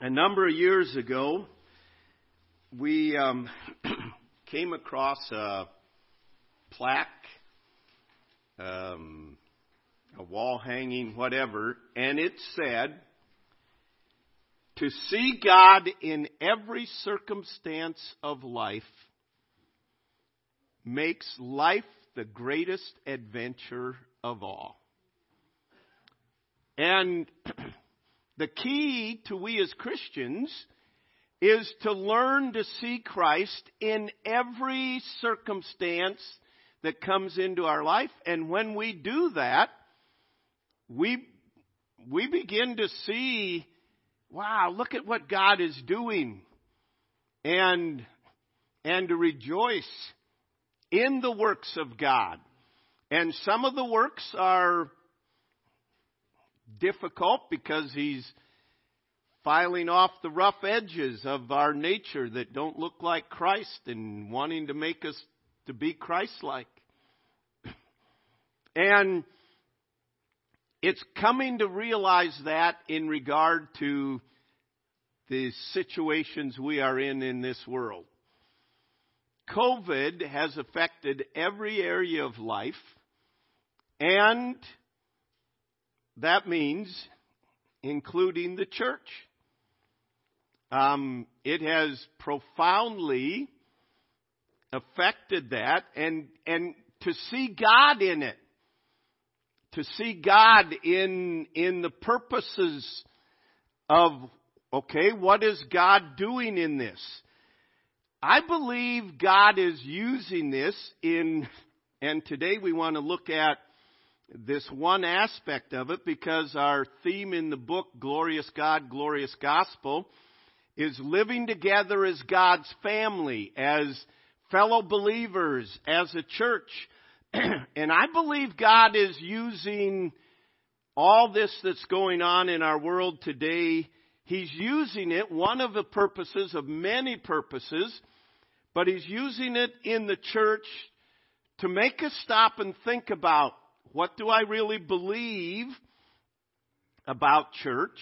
a number of years ago, we um, came across a plaque, um, a wall hanging, whatever, and it said, To see God in every circumstance of life makes life the greatest adventure of all. And the key to we as Christians is to learn to see Christ in every circumstance that comes into our life. And when we do that, we, we begin to see, wow, look at what God is doing. And, and to rejoice in the works of God. And some of the works are difficult because he's filing off the rough edges of our nature that don't look like Christ and wanting to make us to be Christ-like. And it's coming to realize that in regard to the situations we are in in this world. COVID has affected every area of life and that means including the church. Um, it has profoundly affected that, and and to see God in it, to see God in in the purposes of okay, what is God doing in this? I believe God is using this in, and today we want to look at this one aspect of it because our theme in the book, Glorious God, Glorious Gospel, is living together as God's family, as fellow believers, as a church. and I believe God is using all this that's going on in our world today. He's using it, one of the purposes of many purposes, but He's using it in the church to make us stop and think about what do I really believe about church?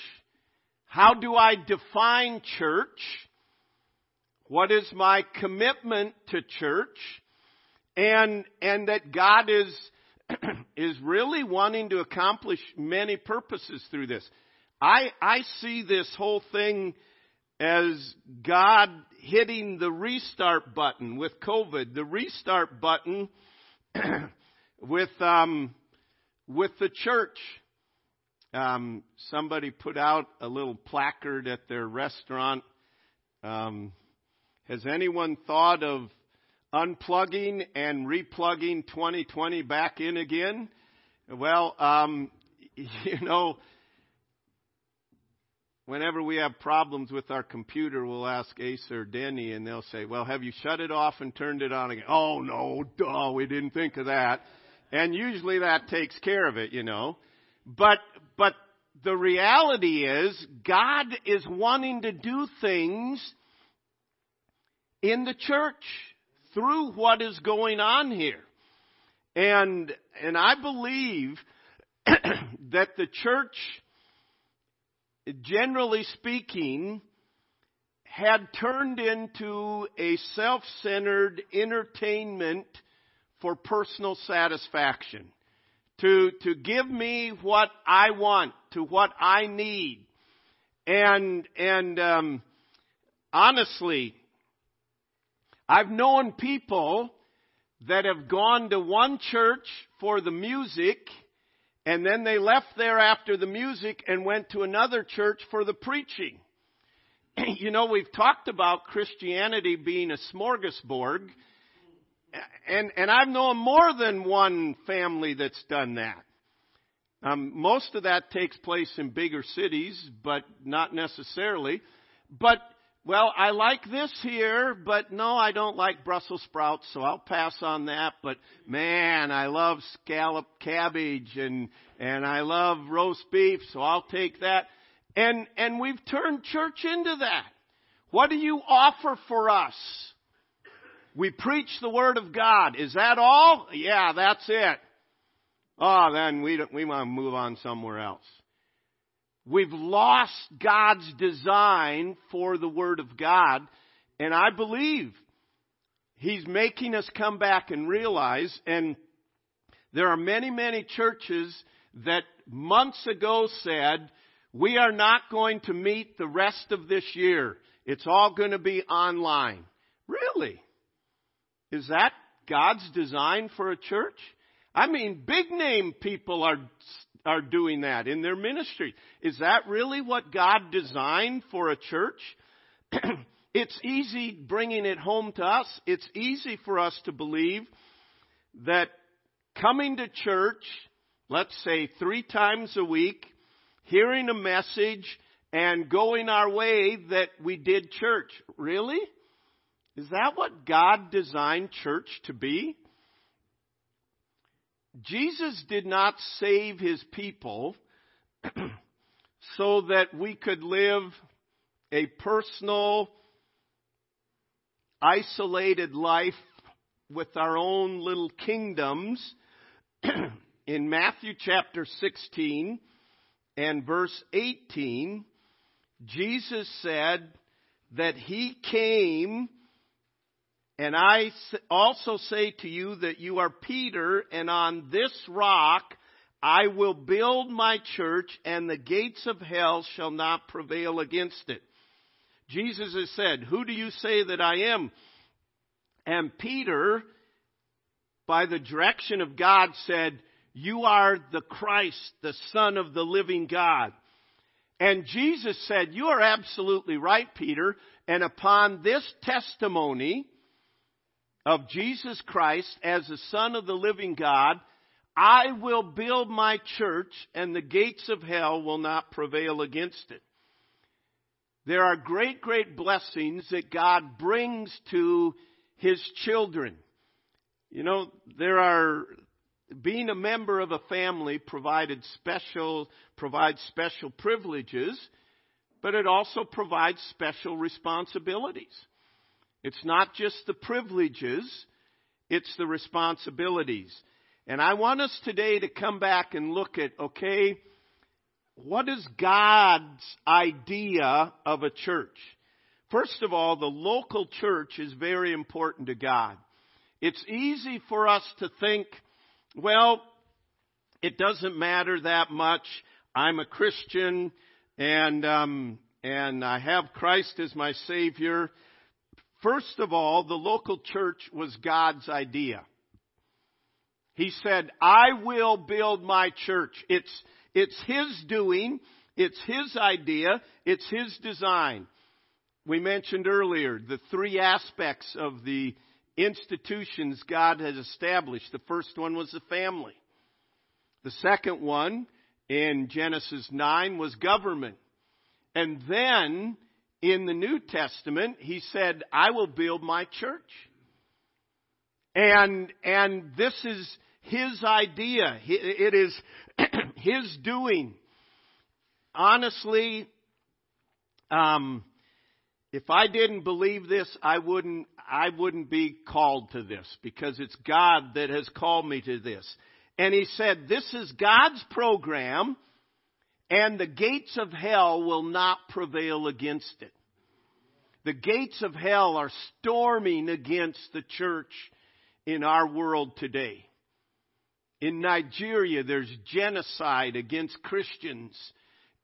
How do I define church? What is my commitment to church? And, and that God is, is really wanting to accomplish many purposes through this. I, I see this whole thing as God hitting the restart button with COVID, the restart button with um, with the church. Um, somebody put out a little placard at their restaurant. Um, has anyone thought of unplugging and replugging 2020 back in again? Well, um, you know, whenever we have problems with our computer, we'll ask Ace or Denny, and they'll say, "Well, have you shut it off and turned it on again?" Oh no, duh, we didn't think of that. And usually that takes care of it, you know. But, but the reality is God is wanting to do things in the church through what is going on here. And, and I believe that the church, generally speaking, had turned into a self-centered entertainment for personal satisfaction. To, to give me what I want, to what I need. And, and, um, honestly, I've known people that have gone to one church for the music and then they left there after the music and went to another church for the preaching. you know, we've talked about Christianity being a smorgasbord and, and I've known more than one family that's done that. Um, most of that takes place in bigger cities, but not necessarily. But, well, I like this here, but no, I don't like Brussels sprouts, so I'll pass on that. But man, I love scallop cabbage and, and I love roast beef, so I'll take that. And, and we've turned church into that. What do you offer for us? We preach the Word of God. Is that all? Yeah, that's it. Oh, then we, we want to move on somewhere else. We've lost God's design for the Word of God, and I believe He's making us come back and realize, and there are many, many churches that months ago said, we are not going to meet the rest of this year. It's all going to be online. Really? Is that God's design for a church? I mean, big name people are, are doing that in their ministry. Is that really what God designed for a church? it's easy bringing it home to us. It's easy for us to believe that coming to church, let's say three times a week, hearing a message, and going our way that we did church. Really? Is that what God designed church to be? Jesus did not save his people so that we could live a personal, isolated life with our own little kingdoms. In Matthew chapter 16 and verse 18, Jesus said that he came and I also say to you that you are Peter, and on this rock I will build my church, and the gates of hell shall not prevail against it. Jesus has said, Who do you say that I am? And Peter, by the direction of God, said, You are the Christ, the Son of the living God. And Jesus said, You are absolutely right, Peter. And upon this testimony, of Jesus Christ as the Son of the living God, I will build my church and the gates of hell will not prevail against it. There are great, great blessings that God brings to His children. You know, there are, being a member of a family provided special, provides special privileges, but it also provides special responsibilities. It's not just the privileges, it's the responsibilities. And I want us today to come back and look at, okay, what is God's idea of a church? First of all, the local church is very important to God. It's easy for us to think, well, it doesn't matter that much. I'm a Christian and, um, and I have Christ as my Savior First of all, the local church was God's idea. He said, I will build my church. It's, it's His doing. It's His idea. It's His design. We mentioned earlier the three aspects of the institutions God has established. The first one was the family. The second one in Genesis 9 was government. And then in the New Testament, he said, I will build my church. And, and this is his idea. It is his doing. Honestly, um, if I didn't believe this, I wouldn't, I wouldn't be called to this because it's God that has called me to this. And he said, this is God's program and the gates of hell will not prevail against it. The gates of hell are storming against the church in our world today. In Nigeria, there's genocide against Christians.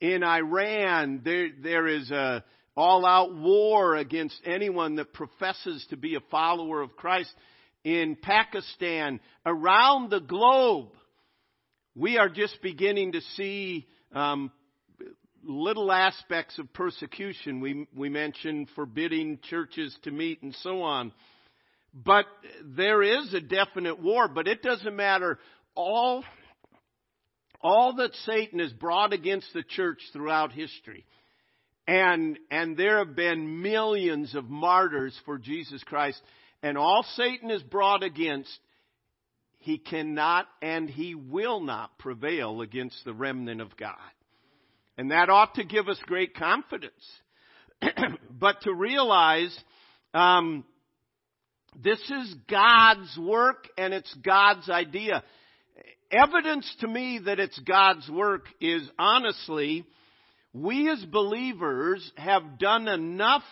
In Iran, there, there is a all out war against anyone that professes to be a follower of Christ. In Pakistan, around the globe, we are just beginning to see um, little aspects of persecution. We, we mentioned forbidding churches to meet and so on. But there is a definite war, but it doesn't matter. All, all that Satan has brought against the church throughout history. And, and there have been millions of martyrs for Jesus Christ. And all Satan has brought against, he cannot and he will not prevail against the remnant of God. And that ought to give us great confidence. but to realize um, this is God's work and it's God's idea. Evidence to me that it's God's work is honestly we as believers have done enough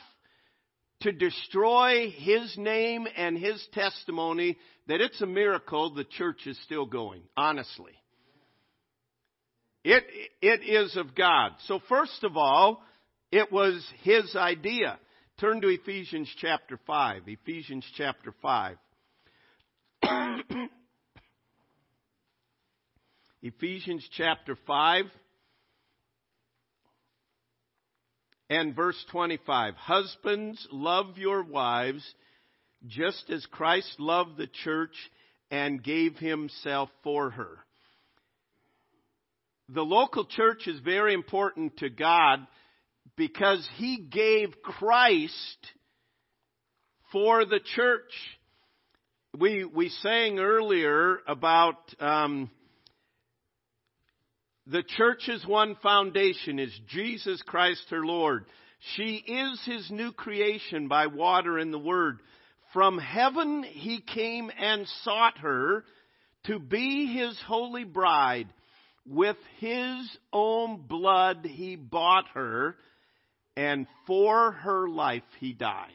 to destroy his name and his testimony that it's a miracle the church is still going, honestly. It, it is of God. So first of all, it was his idea. Turn to Ephesians chapter 5. Ephesians chapter 5. Ephesians chapter 5 and verse 25. Husbands, love your wives just as Christ loved the church and gave himself for her. The local church is very important to God because he gave Christ for the church. We, we sang earlier about um, the church's one foundation is Jesus Christ her Lord. She is his new creation by water and the word. From heaven he came and sought her to be his holy bride. With his own blood he bought her, and for her life he died.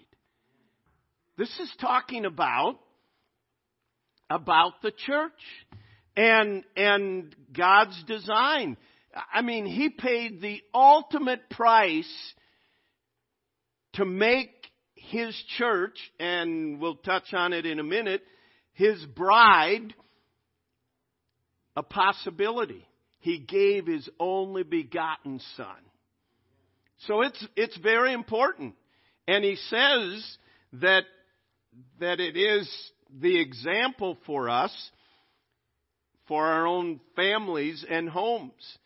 This is talking about about the church and and God's design. I mean, he paid the ultimate price to make his church, and we'll touch on it in a minute, his bride a possibility. He gave his only begotten son. So it's, it's very important. And he says that, that it is the example for us, for our own families and homes.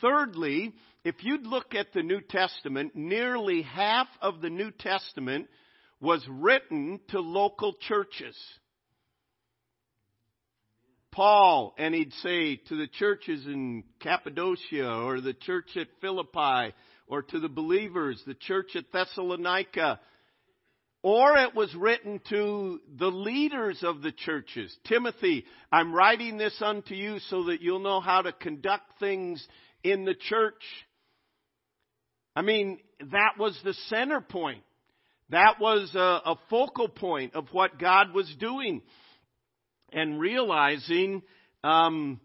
Thirdly, if you'd look at the New Testament, nearly half of the New Testament was written to local churches. Paul, and he'd say to the churches in Cappadocia or the church at Philippi or to the believers, the church at Thessalonica, or it was written to the leaders of the churches. Timothy, I'm writing this unto you so that you'll know how to conduct things in the church. I mean, that was the center point. That was a, a focal point of what God was doing. And realizing um,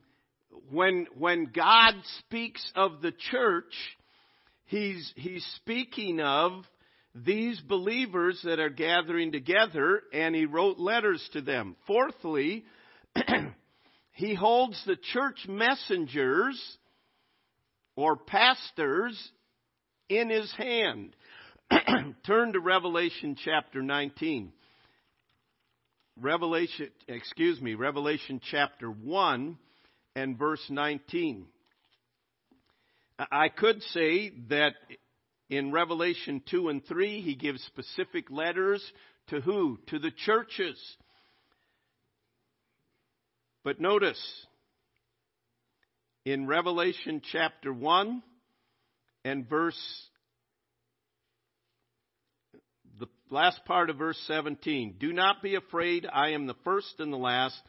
when when God speaks of the church, he's he's speaking of these believers that are gathering together, and he wrote letters to them. Fourthly, he holds the church messengers or pastors in his hand. Turn to Revelation chapter 19. Revelation, excuse me, Revelation chapter 1 and verse 19. I could say that in Revelation 2 and 3, he gives specific letters to who? To the churches. But notice, in Revelation chapter 1 and verse the last part of verse 17. Do not be afraid. I am the first and the last.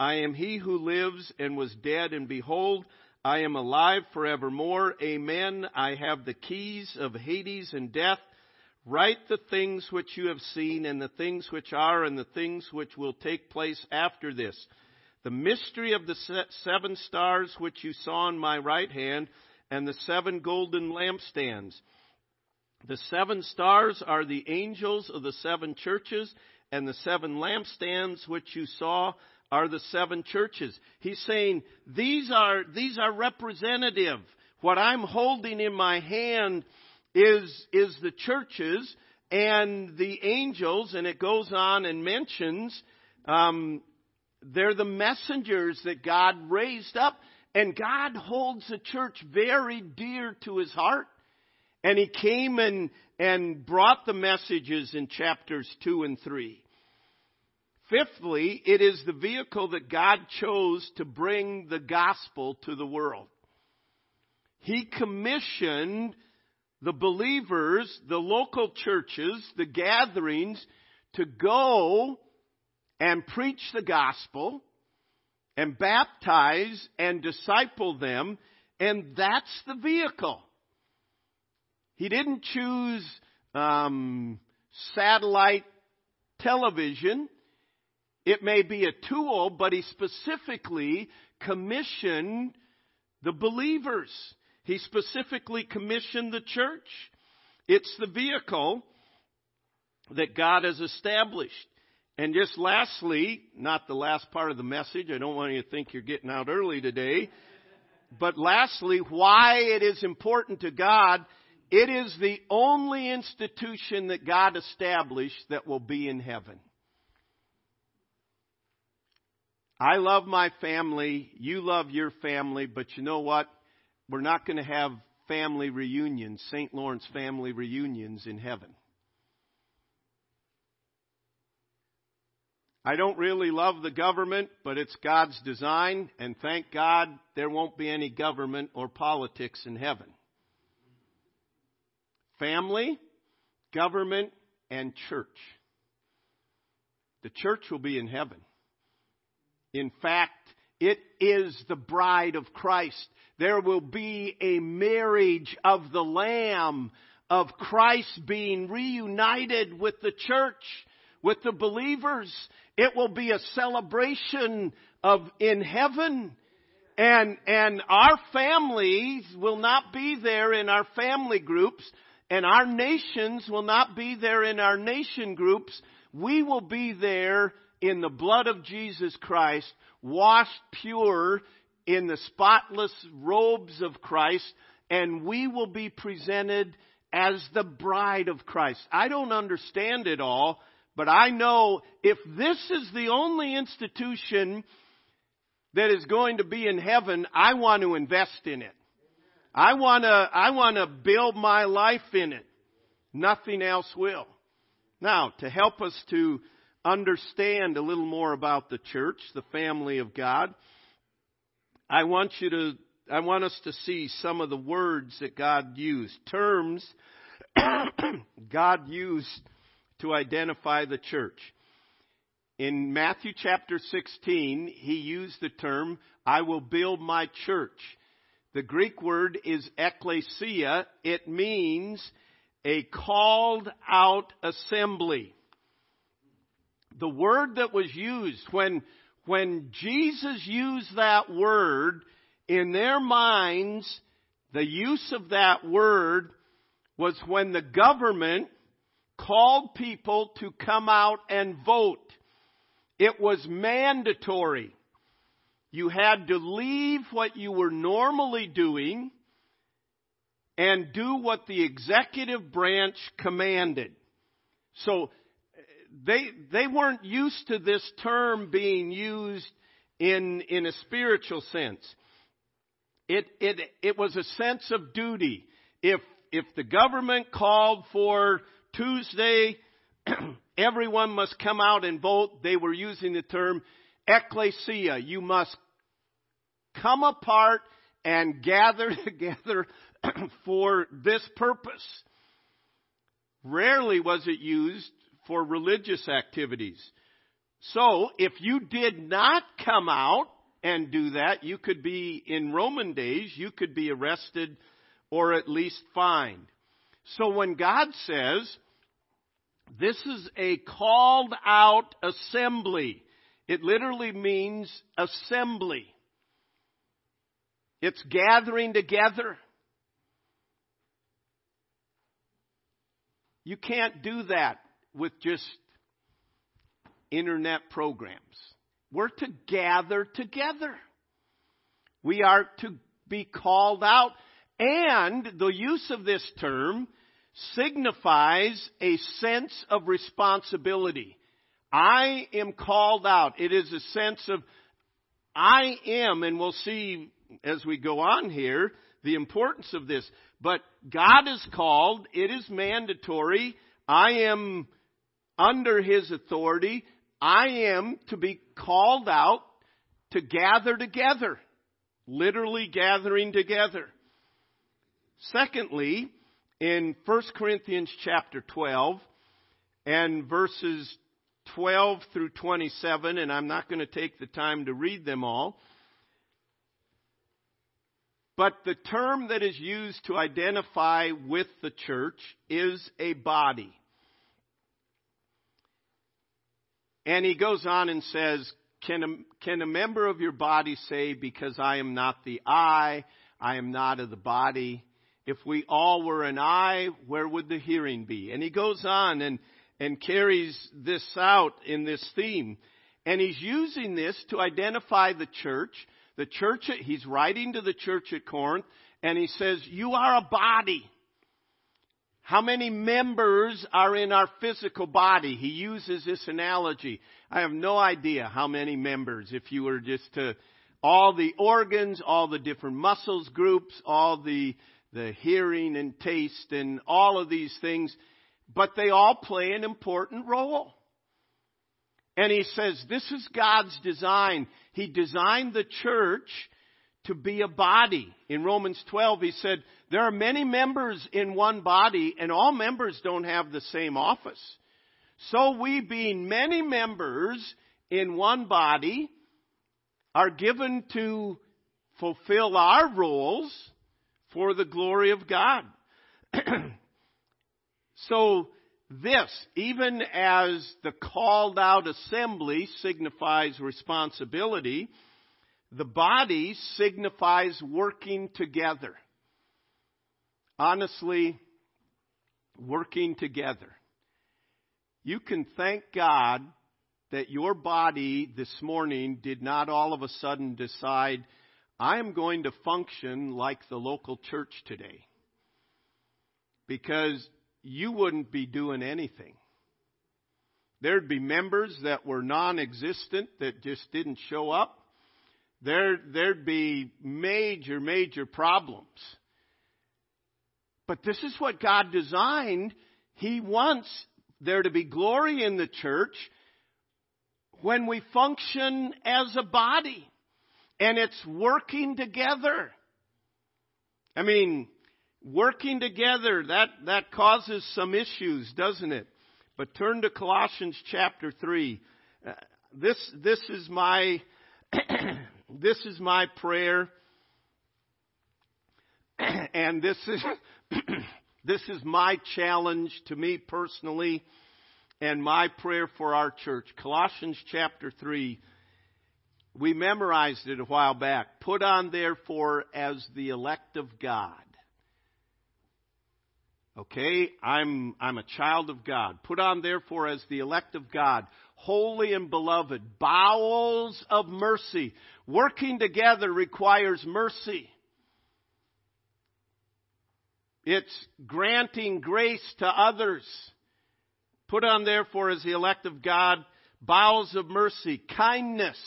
I am he who lives and was dead, and behold, I am alive forevermore. Amen. I have the keys of Hades and death. Write the things which you have seen, and the things which are, and the things which will take place after this. The mystery of the seven stars which you saw in my right hand, and the seven golden lampstands. The seven stars are the angels of the seven churches, and the seven lampstands which you saw are the seven churches. He's saying these are, these are representative. What I'm holding in my hand is, is the churches and the angels, and it goes on and mentions um, they're the messengers that God raised up. And God holds the church very dear to his heart. And he came and, and brought the messages in chapters 2 and 3. Fifthly, it is the vehicle that God chose to bring the gospel to the world. He commissioned the believers, the local churches, the gatherings to go and preach the gospel and baptize and disciple them, and that's the vehicle. He didn't choose um, satellite television. It may be a tool, but he specifically commissioned the believers. He specifically commissioned the church. It's the vehicle that God has established. And just lastly, not the last part of the message, I don't want you to think you're getting out early today, but lastly, why it is important to God, it is the only institution that God established that will be in heaven. I love my family, you love your family, but you know what? We're not going to have family reunions, St. Lawrence family reunions in heaven. I don't really love the government, but it's God's design, and thank God there won't be any government or politics in heaven. Family, government, and church. The church will be in heaven. In fact, it is the bride of Christ. There will be a marriage of the Lamb of Christ being reunited with the church, with the believers. It will be a celebration of in heaven. And, and our families will not be there in our family groups, and our nations will not be there in our nation groups. We will be there in the blood of Jesus Christ, washed pure in the spotless robes of Christ, and we will be presented as the bride of Christ. I don't understand it all, but I know if this is the only institution that is going to be in heaven, I want to invest in it. I want to, I want to build my life in it. Nothing else will. Now, to help us to understand a little more about the church, the family of God, I want you to, I want us to see some of the words that God used, terms God used to identify the church. In Matthew chapter 16, he used the term, I will build my church. The Greek word is ekklesia. It means a called out assembly. The word that was used when, when Jesus used that word, in their minds, the use of that word was when the government called people to come out and vote. It was mandatory. You had to leave what you were normally doing and do what the executive branch commanded. So they, they weren't used to this term being used in, in a spiritual sense. It, it, it was a sense of duty. If, if the government called for Tuesday, everyone must come out and vote. They were using the term ecclesia. You must come apart and gather together for this purpose. Rarely was it used for religious activities. So, if you did not come out and do that, you could be, in Roman days, you could be arrested or at least fined. So when God says, this is a called out assembly. It literally means assembly. It's gathering together. You can't do that with just internet programs. We're to gather together. We are to be called out. And the use of this term signifies a sense of responsibility. I am called out. It is a sense of I am, and we'll see as we go on here the importance of this. But God is called. It is mandatory. I am under His authority. I am to be called out to gather together. Literally gathering together. Secondly, in 1 Corinthians chapter 12 and verses 12 through 27, and I'm not going to take the time to read them all. But the term that is used to identify with the church is a body. And he goes on and says, can a, can a member of your body say, because I am not the eye, I am not of the body? If we all were an eye, where would the hearing be? And he goes on and, and carries this out in this theme. And he's using this to identify the church. The church, he's writing to the church at Corinth, and he says, You are a body. How many members are in our physical body? He uses this analogy. I have no idea how many members, if you were just to, all the organs, all the different muscles groups, all the, the hearing and taste and all of these things, but they all play an important role. And he says, this is God's design. He designed the church to be a body. In Romans 12, he said, there are many members in one body, and all members don't have the same office. So we, being many members in one body, are given to fulfill our roles for the glory of God. so this, even as the called out assembly signifies responsibility, the body signifies working together. Honestly, working together. You can thank God that your body this morning did not all of a sudden decide, I am going to function like the local church today. Because you wouldn't be doing anything. There'd be members that were non existent that just didn't show up. There, there'd be major, major problems. But this is what God designed. He wants there to be glory in the church when we function as a body and it's working together. I mean, working together, that, that causes some issues, doesn't it? But turn to Colossians chapter 3. Uh, this, this is my, this is my prayer. And this is, this is my challenge to me personally and my prayer for our church. Colossians chapter 3. We memorized it a while back. Put on therefore as the elect of God Okay, I'm, I'm a child of God. Put on therefore as the elect of God, holy and beloved, bowels of mercy. Working together requires mercy. It's granting grace to others. Put on therefore as the elect of God, bowels of mercy, kindness,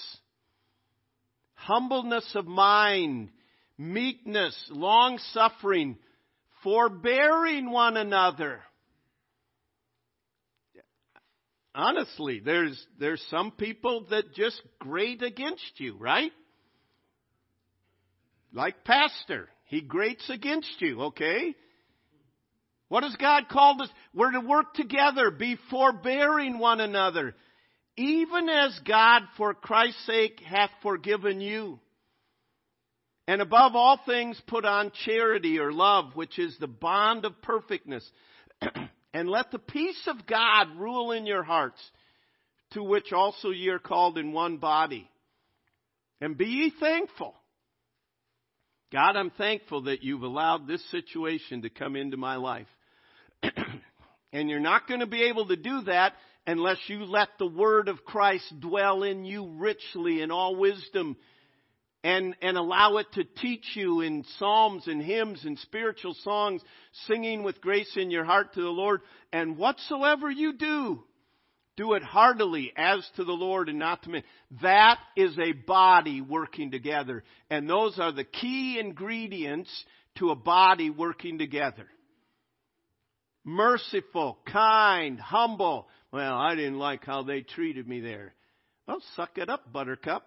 humbleness of mind, meekness, long suffering, forbearing one another. Honestly, there's, there's some people that just grate against you, right? Like Pastor. He grates against you, okay? What has God called us? We're to work together, be forbearing one another, even as God, for Christ's sake, hath forgiven you. And above all things, put on charity or love, which is the bond of perfectness. and let the peace of God rule in your hearts, to which also ye are called in one body. And be ye thankful. God, I'm thankful that you've allowed this situation to come into my life. and you're not going to be able to do that unless you let the word of Christ dwell in you richly in all wisdom and, and allow it to teach you in psalms and hymns and spiritual songs, singing with grace in your heart to the Lord. And whatsoever you do, do it heartily as to the Lord and not to men. That is a body working together. And those are the key ingredients to a body working together. Merciful, kind, humble. Well, I didn't like how they treated me there. Well, suck it up, buttercup.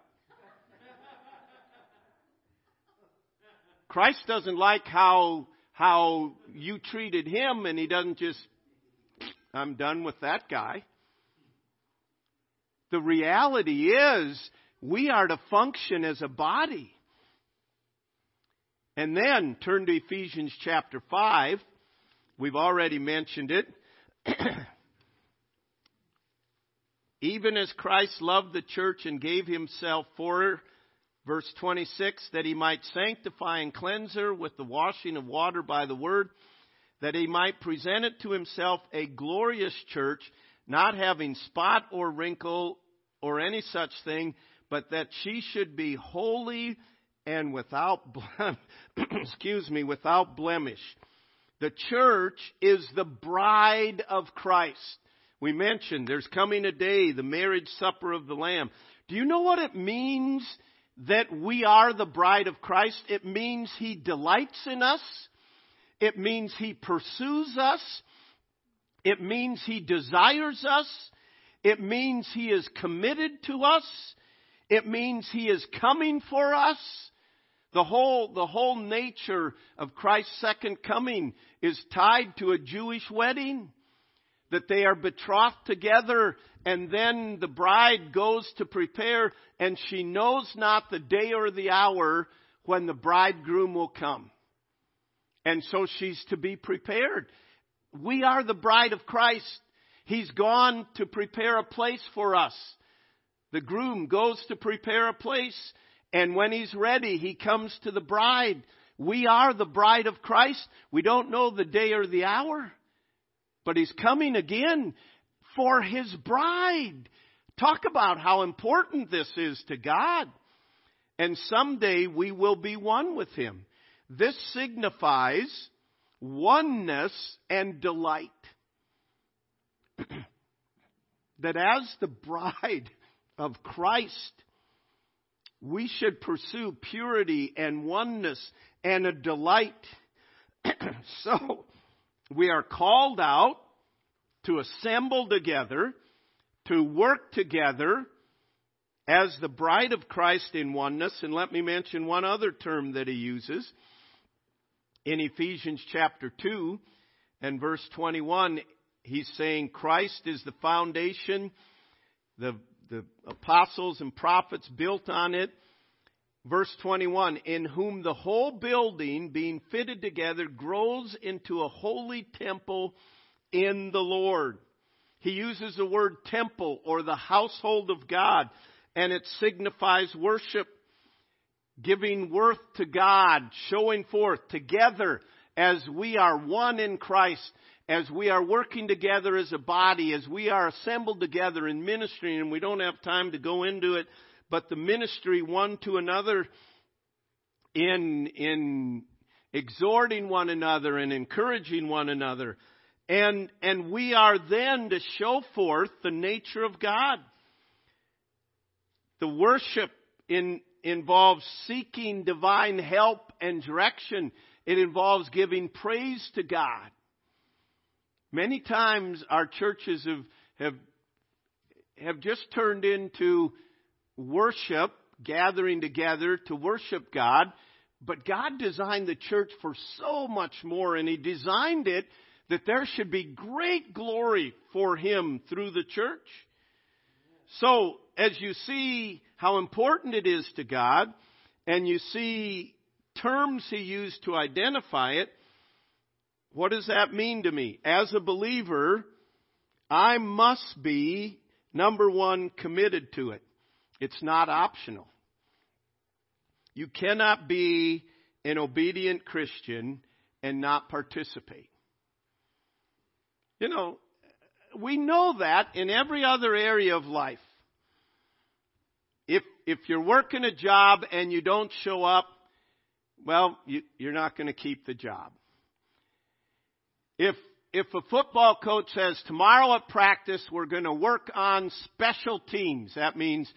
Christ doesn't like how, how you treated him and he doesn't just, I'm done with that guy. The reality is we are to function as a body. And then turn to Ephesians chapter 5. We've already mentioned it. Even as Christ loved the church and gave himself for her, verse 26, that he might sanctify and cleanse her with the washing of water by the word, that he might present it to himself a glorious church, not having spot or wrinkle or any such thing, but that she should be holy and without excuse me, without blemish. The church is the bride of Christ. We mentioned there's coming a day, the marriage supper of the Lamb. Do you know what it means that we are the bride of Christ? It means He delights in us. It means He pursues us. It means He desires us. It means He is committed to us. It means He is coming for us. The whole, the whole nature of Christ's second coming is tied to a Jewish wedding. That they are betrothed together and then the bride goes to prepare and she knows not the day or the hour when the bridegroom will come. And so she's to be prepared. We are the bride of Christ. He's gone to prepare a place for us. The groom goes to prepare a place and when he's ready, he comes to the bride. We are the bride of Christ. We don't know the day or the hour, but he's coming again for his bride. Talk about how important this is to God. And someday we will be one with him. This signifies oneness and delight. that as the bride of Christ, we should pursue purity and oneness and a delight. so, we are called out to assemble together, to work together as the bride of Christ in oneness. And let me mention one other term that he uses. In Ephesians chapter 2 and verse 21, he's saying Christ is the foundation, the the apostles and prophets built on it. Verse 21, in whom the whole building being fitted together grows into a holy temple in the Lord. He uses the word temple or the household of God, and it signifies worship, giving worth to God, showing forth together as we are one in Christ as we are working together as a body, as we are assembled together in ministry, and we don't have time to go into it, but the ministry one to another in, in exhorting one another and encouraging one another. And, and we are then to show forth the nature of God. The worship in, involves seeking divine help and direction. It involves giving praise to God. Many times our churches have, have, have just turned into worship, gathering together to worship God, but God designed the church for so much more, and He designed it that there should be great glory for Him through the church. So, as you see how important it is to God, and you see terms He used to identify it, what does that mean to me? As a believer, I must be, number one, committed to it. It's not optional. You cannot be an obedient Christian and not participate. You know, we know that in every other area of life. If, if you're working a job and you don't show up, well, you, you're not going to keep the job. If, if a football coach says tomorrow at practice we're going to work on special teams, that means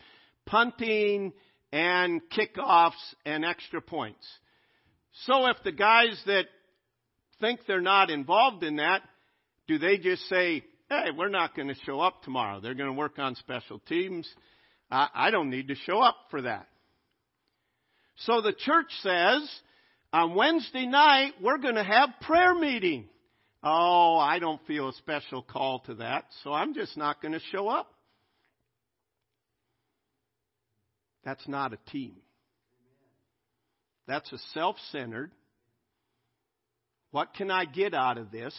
punting and kickoffs and extra points. So if the guys that think they're not involved in that, do they just say, hey, we're not going to show up tomorrow. They're going to work on special teams. I, I don't need to show up for that. So the church says, on Wednesday night, we're going to have prayer meeting. Oh, I don't feel a special call to that, so I'm just not going to show up. That's not a team. That's a self centered. What can I get out of this?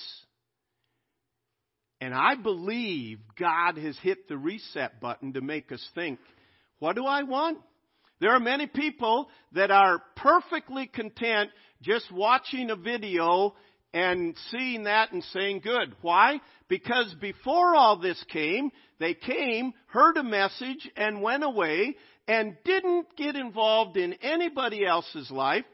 And I believe God has hit the reset button to make us think, what do I want? There are many people that are perfectly content just watching a video and seeing that and saying good. Why? Because before all this came, they came, heard a message, and went away and didn't get involved in anybody else's life,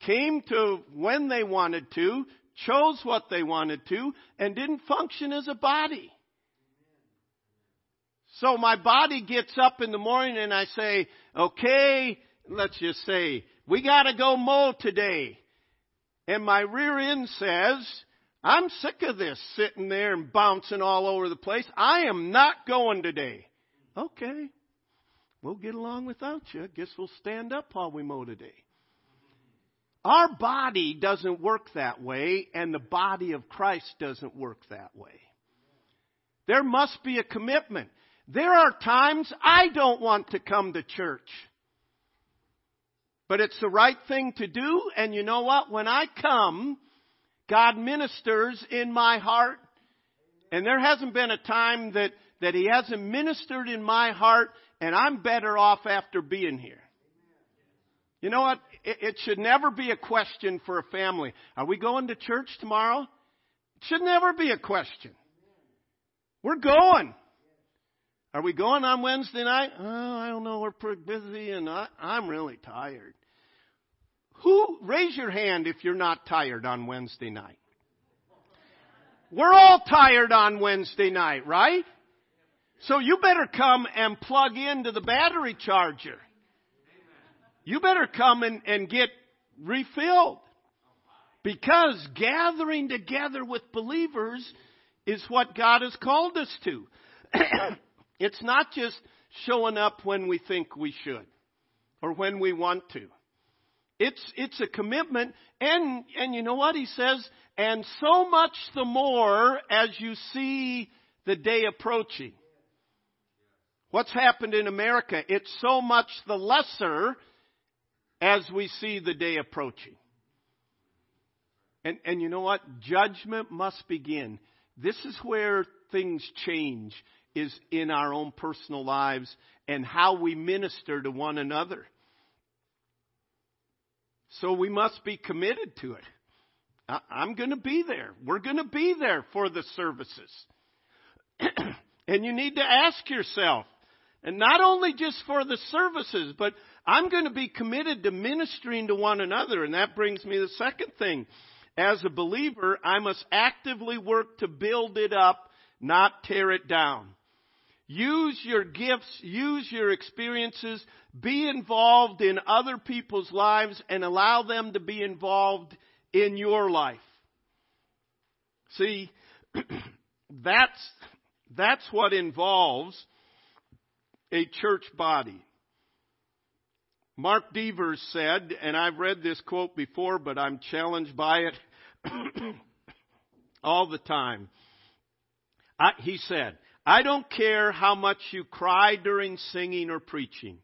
came to when they wanted to, chose what they wanted to, and didn't function as a body. So my body gets up in the morning and I say, okay, let's just say, we gotta go mow today. And my rear end says, I'm sick of this sitting there and bouncing all over the place. I am not going today. Okay. We'll get along without you. Guess we'll stand up while we mow today. Our body doesn't work that way, and the body of Christ doesn't work that way. There must be a commitment. There are times I don't want to come to church. But it's the right thing to do, and you know what? When I come, God ministers in my heart. And there hasn't been a time that, that He hasn't ministered in my heart, and I'm better off after being here. You know what? It, it should never be a question for a family. Are we going to church tomorrow? It should never be a question. We're going. Are we going on Wednesday night? Oh, I don't know. We're pretty busy and I, I'm really tired. Who, raise your hand if you're not tired on Wednesday night. We're all tired on Wednesday night, right? So you better come and plug into the battery charger. You better come and, and get refilled. Because gathering together with believers is what God has called us to. it's not just showing up when we think we should or when we want to. It's, it's a commitment. And, and you know what? He says, and so much the more as you see the day approaching. What's happened in America? It's so much the lesser as we see the day approaching. And, and you know what? Judgment must begin. This is where things change, is in our own personal lives and how we minister to one another. So we must be committed to it. I'm going to be there. We're going to be there for the services. and you need to ask yourself, and not only just for the services, but I'm going to be committed to ministering to one another. And that brings me to the second thing. As a believer, I must actively work to build it up, not tear it down. Use your gifts, use your experiences, be involved in other people's lives and allow them to be involved in your life. See, that's, that's what involves a church body. Mark Devers said, and I've read this quote before, but I'm challenged by it all the time. I, he said, I don't care how much you cry during singing or preaching.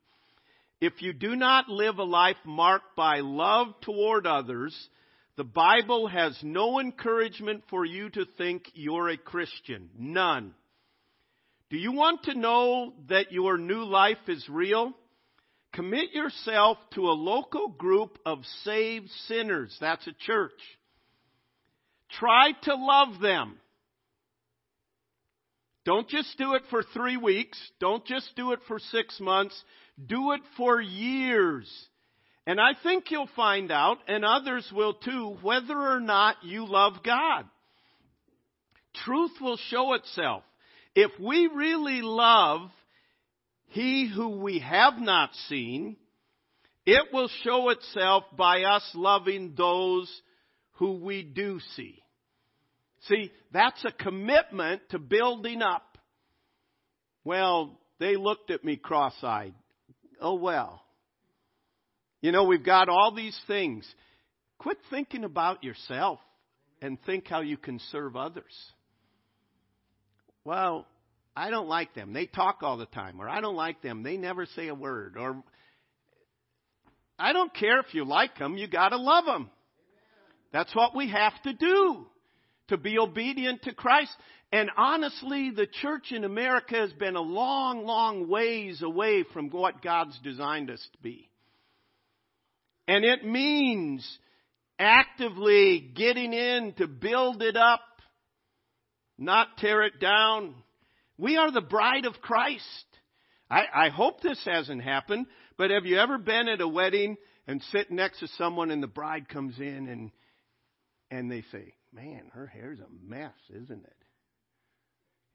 If you do not live a life marked by love toward others, the Bible has no encouragement for you to think you're a Christian. None. Do you want to know that your new life is real? Commit yourself to a local group of saved sinners. That's a church. Try to love them. Don't just do it for three weeks. Don't just do it for six months. Do it for years. And I think you'll find out, and others will too, whether or not you love God. Truth will show itself. If we really love He who we have not seen, it will show itself by us loving those who we do see. See, that's a commitment to building up. Well, they looked at me cross eyed. Oh well. You know, we've got all these things. Quit thinking about yourself and think how you can serve others. Well, I don't like them. They talk all the time. Or I don't like them. They never say a word. Or I don't care if you like them, you got to love them. That's what we have to do to be obedient to Christ. And honestly, the church in America has been a long, long ways away from what God's designed us to be. And it means actively getting in to build it up, not tear it down. We are the bride of Christ. I, I hope this hasn't happened, but have you ever been at a wedding and sit next to someone and the bride comes in and and they say, "Man, her hair's a mess, isn't it?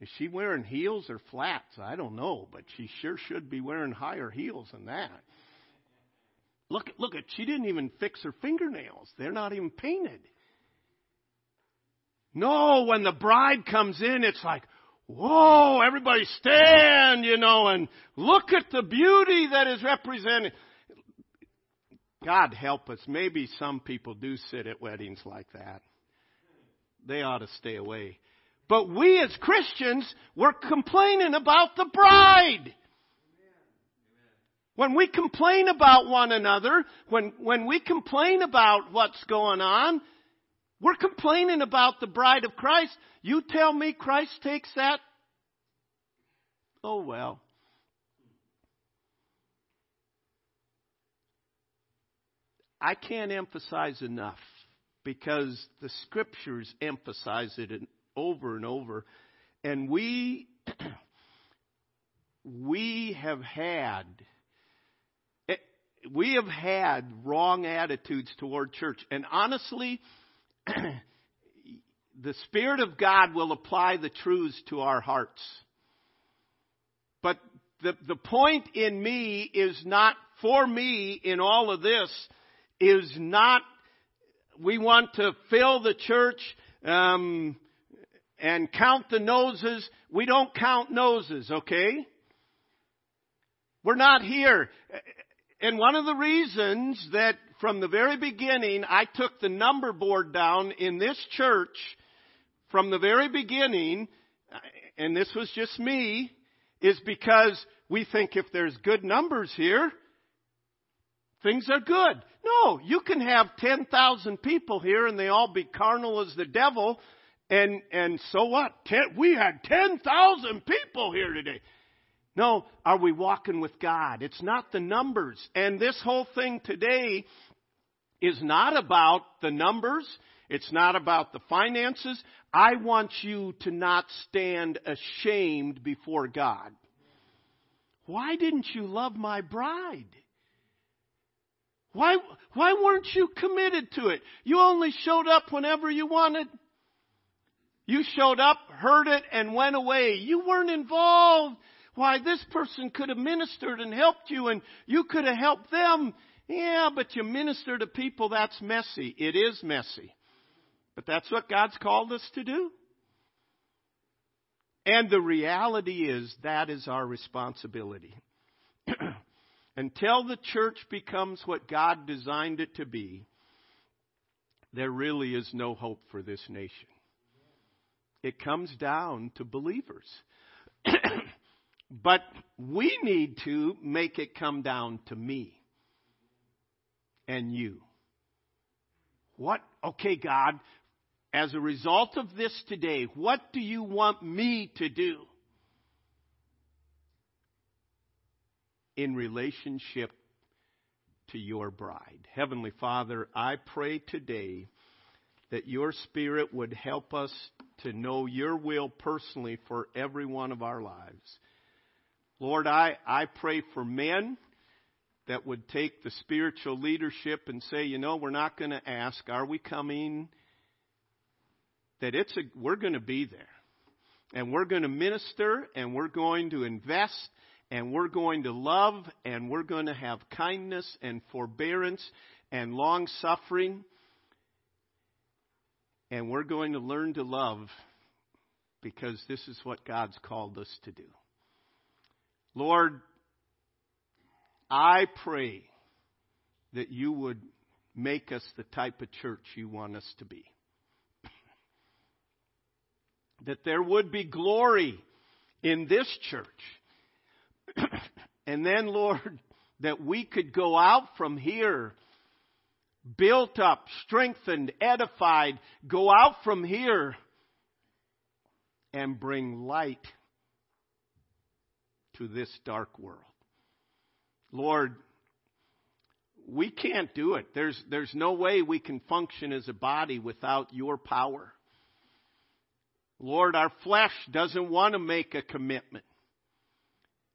Is she wearing heels or flats? I don't know, but she sure should be wearing higher heels than that. Look, look at she didn't even fix her fingernails. They're not even painted. No, when the bride comes in, it's like, whoa, everybody stand, you know, and look at the beauty that is represented. God help us. Maybe some people do sit at weddings like that. They ought to stay away. But we as Christians, we're complaining about the bride. When we complain about one another, when, when we complain about what's going on, we're complaining about the bride of Christ. You tell me Christ takes that? Oh well. I can't emphasize enough because the scriptures emphasize it over and over. And we, we have had, eh, we have had wrong attitudes toward church. And honestly, the Spirit of God will apply the truths to our hearts. But the, the point in me is not for me in all of this is not we want to fill the church um, and count the noses. We don't count noses, okay? We're not here. And one of the reasons that from the very beginning I took the number board down in this church from the very beginning, and this was just me, is because we think if there's good numbers here, things are good. No, you can have 10,000 people here and they all be carnal as the devil. And, and so what? Ten, we had 10,000 people here today. No, are we walking with God? It's not the numbers. And this whole thing today is not about the numbers. It's not about the finances. I want you to not stand ashamed before God. Why didn't you love my bride? Why, why weren't you committed to it? You only showed up whenever you wanted. You showed up, heard it, and went away. You weren't involved. Why, this person could have ministered and helped you, and you could have helped them. Yeah, but you minister to people, that's messy. It is messy. But that's what God's called us to do. And the reality is that is our responsibility. Until the church becomes what God designed it to be, there really is no hope for this nation. It comes down to believers. but we need to make it come down to me and you. What? Okay, God, as a result of this today, what do you want me to do? in relationship to your bride. Heavenly Father, I pray today that your Spirit would help us to know your will personally for every one of our lives. Lord, I, I pray for men that would take the spiritual leadership and say, you know, we're not going to ask, are we coming? That it's a, we're going to be there. And we're going to minister and we're going to invest and we're going to love and we're going to have kindness and forbearance and long suffering. And we're going to learn to love because this is what God's called us to do. Lord, I pray that you would make us the type of church you want us to be. that there would be glory in this church and then, Lord, that we could go out from here built up, strengthened, edified, go out from here and bring light to this dark world. Lord, we can't do it. There's, there's no way we can function as a body without your power. Lord, our flesh doesn't want to make a commitment.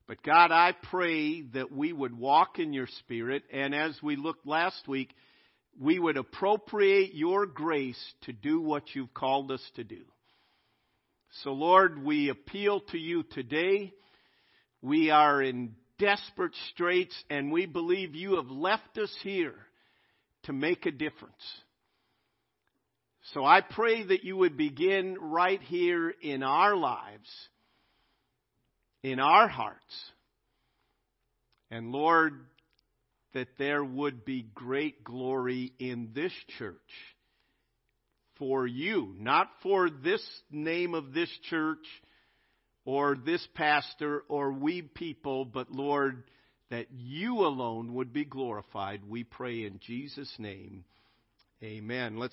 But God, I pray that we would walk in your spirit, and as we looked last week, we would appropriate your grace to do what you've called us to do. So, Lord, we appeal to you today. We are in desperate straits, and we believe you have left us here to make a difference. So I pray that you would begin right here in our lives, in our hearts. And Lord, that there would be great glory in this church for you, not for this name of this church or this pastor or we people, but Lord, that you alone would be glorified. We pray in Jesus' name. Amen. Let's